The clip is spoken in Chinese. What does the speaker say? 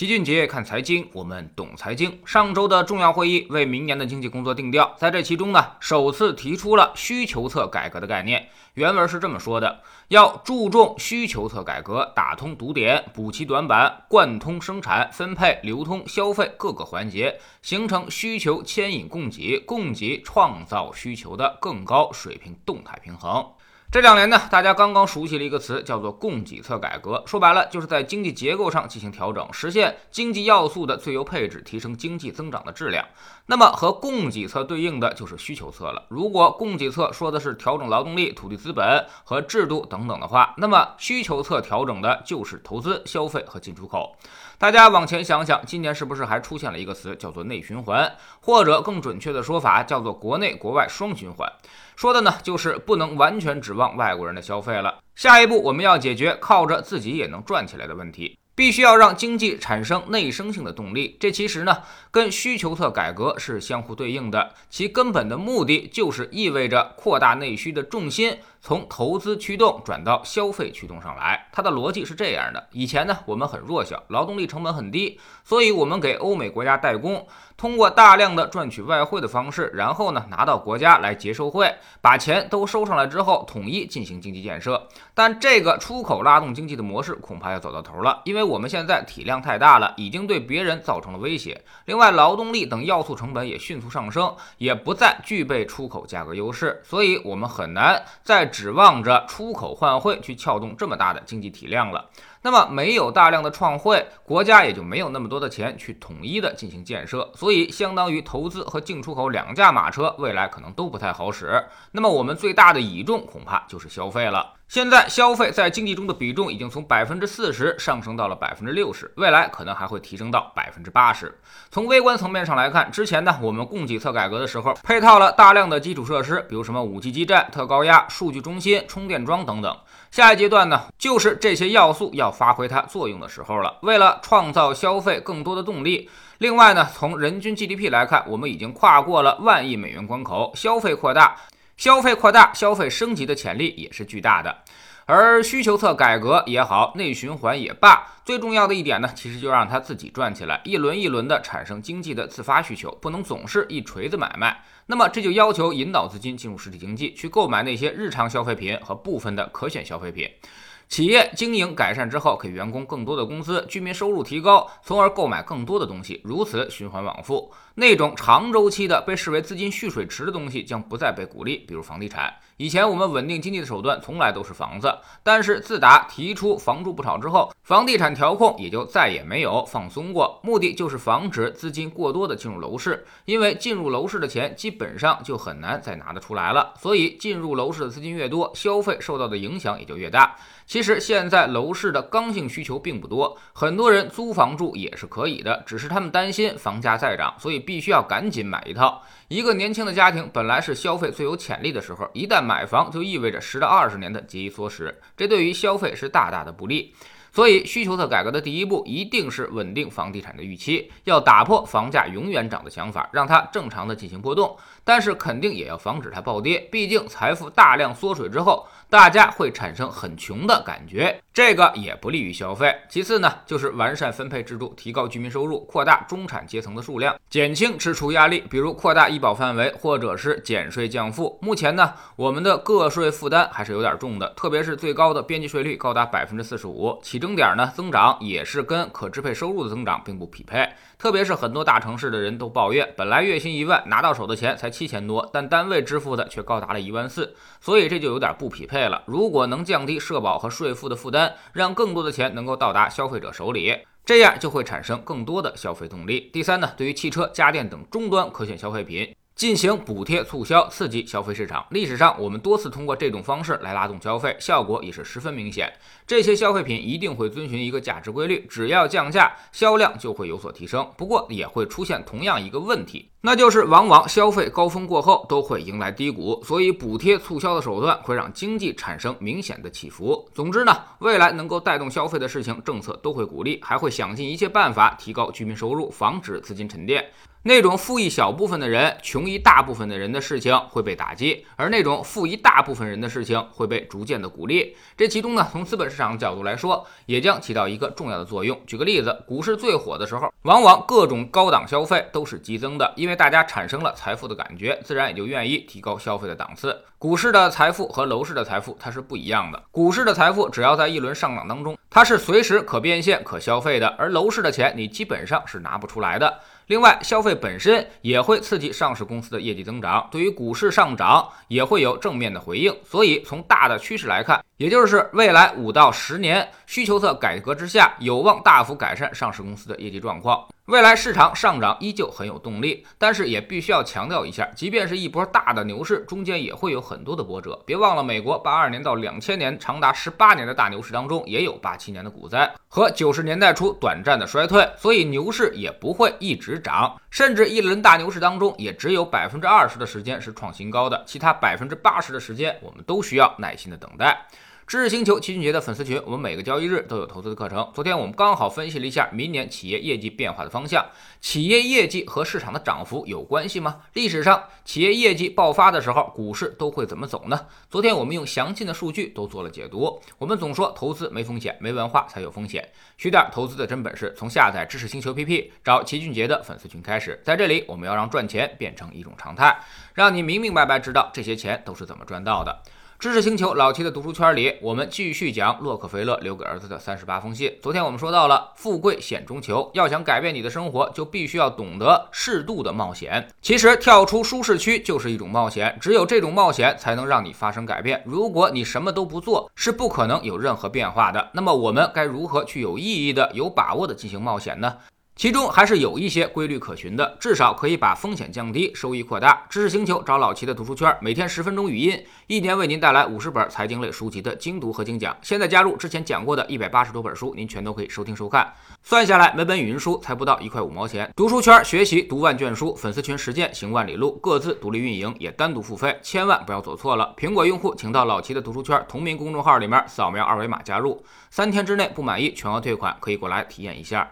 齐俊杰看财经，我们懂财经。上周的重要会议为明年的经济工作定调，在这其中呢，首次提出了需求侧改革的概念。原文是这么说的：要注重需求侧改革，打通堵点，补齐短板，贯通生产、分配、流通、消费各个环节，形成需求牵引供给、供给创造需求的更高水平动态平衡。这两年呢，大家刚刚熟悉了一个词，叫做供给侧改革。说白了，就是在经济结构上进行调整，实现经济要素的最优配置，提升经济增长的质量。那么和供给侧对应的就是需求侧了。如果供给侧说的是调整劳动力、土地资本和制度等等的话，那么需求侧调整的就是投资、消费和进出口。大家往前想想，今年是不是还出现了一个词，叫做内循环，或者更准确的说法叫做国内国外双循环？说的呢，就是不能完全指望外国人的消费了。下一步我们要解决靠着自己也能赚起来的问题。必须要让经济产生内生性的动力，这其实呢跟需求侧改革是相互对应的，其根本的目的就是意味着扩大内需的重心从投资驱动转到消费驱动上来。它的逻辑是这样的：以前呢我们很弱小，劳动力成本很低，所以我们给欧美国家代工，通过大量的赚取外汇的方式，然后呢拿到国家来结售汇，把钱都收上来之后，统一进行经济建设。但这个出口拉动经济的模式恐怕要走到头了，因为我们现在体量太大了，已经对别人造成了威胁。另外，劳动力等要素成本也迅速上升，也不再具备出口价格优势，所以我们很难再指望着出口换汇去撬动这么大的经济体量了。那么，没有大量的创汇，国家也就没有那么多的钱去统一的进行建设，所以相当于投资和进出口两驾马车，未来可能都不太好使。那么，我们最大的倚重恐怕就是消费了。现在消费在经济中的比重已经从百分之四十上升到了百分之六十，未来可能还会提升到百分之八十。从微观层面上来看，之前呢，我们供给侧改革的时候，配套了大量的基础设施，比如什么五 G 基站、特高压数据中心、充电桩等等。下一阶段呢，就是这些要素要发挥它作用的时候了。为了创造消费更多的动力，另外呢，从人均 GDP 来看，我们已经跨过了万亿美元关口，消费扩大。消费扩大、消费升级的潜力也是巨大的，而需求侧改革也好，内循环也罢，最重要的一点呢，其实就让它自己转起来，一轮一轮的产生经济的自发需求，不能总是一锤子买卖。那么这就要求引导资金进入实体经济，去购买那些日常消费品和部分的可选消费品。企业经营改善之后，给员工更多的工资，居民收入提高，从而购买更多的东西，如此循环往复。那种长周期的被视为资金蓄水池的东西将不再被鼓励，比如房地产。以前我们稳定经济的手段从来都是房子，但是自打提出房住不炒之后，房地产调控也就再也没有放松过，目的就是防止资金过多的进入楼市，因为进入楼市的钱基本上就很难再拿得出来了，所以进入楼市的资金越多，消费受到的影响也就越大。其实现在楼市的刚性需求并不多，很多人租房住也是可以的，只是他们担心房价再涨，所以必须要赶紧买一套。一个年轻的家庭本来是消费最有潜力的时候，一旦买房就意味着十到二十年的节衣缩食，这对于消费是大大的不利。所以，需求侧改革的第一步一定是稳定房地产的预期，要打破房价永远涨的想法，让它正常的进行波动。但是，肯定也要防止它暴跌，毕竟财富大量缩水之后，大家会产生很穷的感觉，这个也不利于消费。其次呢，就是完善分配制度，提高居民收入，扩大中产阶层的数量，减轻支出压力，比如扩大医保范围，或者是减税降负。目前呢，我们的个税负担还是有点重的，特别是最高的边际税率高达百分之四十五，其征点呢，增长也是跟可支配收入的增长并不匹配。特别是很多大城市的人都抱怨，本来月薪一万，拿到手的钱才七千多，但单位支付的却高达了一万四，所以这就有点不匹配了。如果能降低社保和税负的负担，让更多的钱能够到达消费者手里，这样就会产生更多的消费动力。第三呢，对于汽车、家电等终端可选消费品。进行补贴促销，刺激消费市场。历史上，我们多次通过这种方式来拉动消费，效果也是十分明显。这些消费品一定会遵循一个价值规律，只要降价，销量就会有所提升。不过，也会出现同样一个问题，那就是往往消费高峰过后都会迎来低谷，所以补贴促销的手段会让经济产生明显的起伏。总之呢，未来能够带动消费的事情，政策都会鼓励，还会想尽一切办法提高居民收入，防止资金沉淀。那种富一小部分的人、穷一大部分的人的事情会被打击，而那种富一大部分人的事情会被逐渐的鼓励。这其中呢，从资本市场的角度来说，也将起到一个重要的作用。举个例子，股市最火的时候，往往各种高档消费都是激增的，因为因为大家产生了财富的感觉，自然也就愿意提高消费的档次。股市的财富和楼市的财富它是不一样的，股市的财富只要在一轮上涨当中，它是随时可变现、可消费的，而楼市的钱你基本上是拿不出来的。另外，消费本身也会刺激上市公司的业绩增长，对于股市上涨也会有正面的回应。所以，从大的趋势来看，也就是未来五到十年需求侧改革之下，有望大幅改善上市公司的业绩状况。未来市场上涨依旧很有动力，但是也必须要强调一下，即便是一波大的牛市，中间也会有很多的波折。别忘了，美国八二年到两千年长达十八年的大牛市当中，也有八七年的股灾和九十年代初短暂的衰退，所以牛市也不会一直涨，甚至一轮大牛市当中，也只有百分之二十的时间是创新高的，其他百分之八十的时间，我们都需要耐心的等待。知识星球齐俊杰的粉丝群，我们每个交易日都有投资的课程。昨天我们刚好分析了一下明年企业业绩变化的方向，企业业绩和市场的涨幅有关系吗？历史上企业业绩爆发的时候，股市都会怎么走呢？昨天我们用详尽的数据都做了解读。我们总说投资没风险，没文化才有风险。学点投资的真本事，从下载知识星球 PP 找齐俊杰的粉丝群开始。在这里，我们要让赚钱变成一种常态，让你明明白白知道这些钱都是怎么赚到的。知识星球老七的读书圈里，我们继续讲洛克菲勒留给儿子的三十八封信。昨天我们说到了富贵险中求，要想改变你的生活，就必须要懂得适度的冒险。其实跳出舒适区就是一种冒险，只有这种冒险才能让你发生改变。如果你什么都不做，是不可能有任何变化的。那么我们该如何去有意义的、有把握的进行冒险呢？其中还是有一些规律可循的，至少可以把风险降低，收益扩大。知识星球找老齐的读书圈，每天十分钟语音，一年为您带来五十本财经类书籍的精读和精讲。现在加入之前讲过的一百八十多本书，您全都可以收听收看。算下来，每本语音书才不到一块五毛钱。读书圈学习读万卷书，粉丝群实践行万里路，各自独立运营，也单独付费，千万不要走错了。苹果用户请到老齐的读书圈同名公众号里面扫描二维码加入，三天之内不满意全额退款，可以过来体验一下。